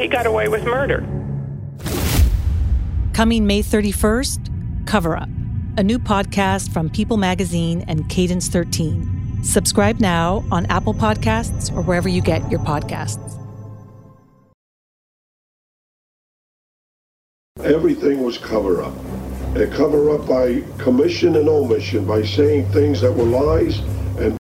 he got away with murder. Coming May 31st, Cover Up, a new podcast from People Magazine and Cadence 13. Subscribe now on Apple Podcasts or wherever you get your podcasts. Everything was cover up. a cover up by commission and omission, by saying things that were lies and.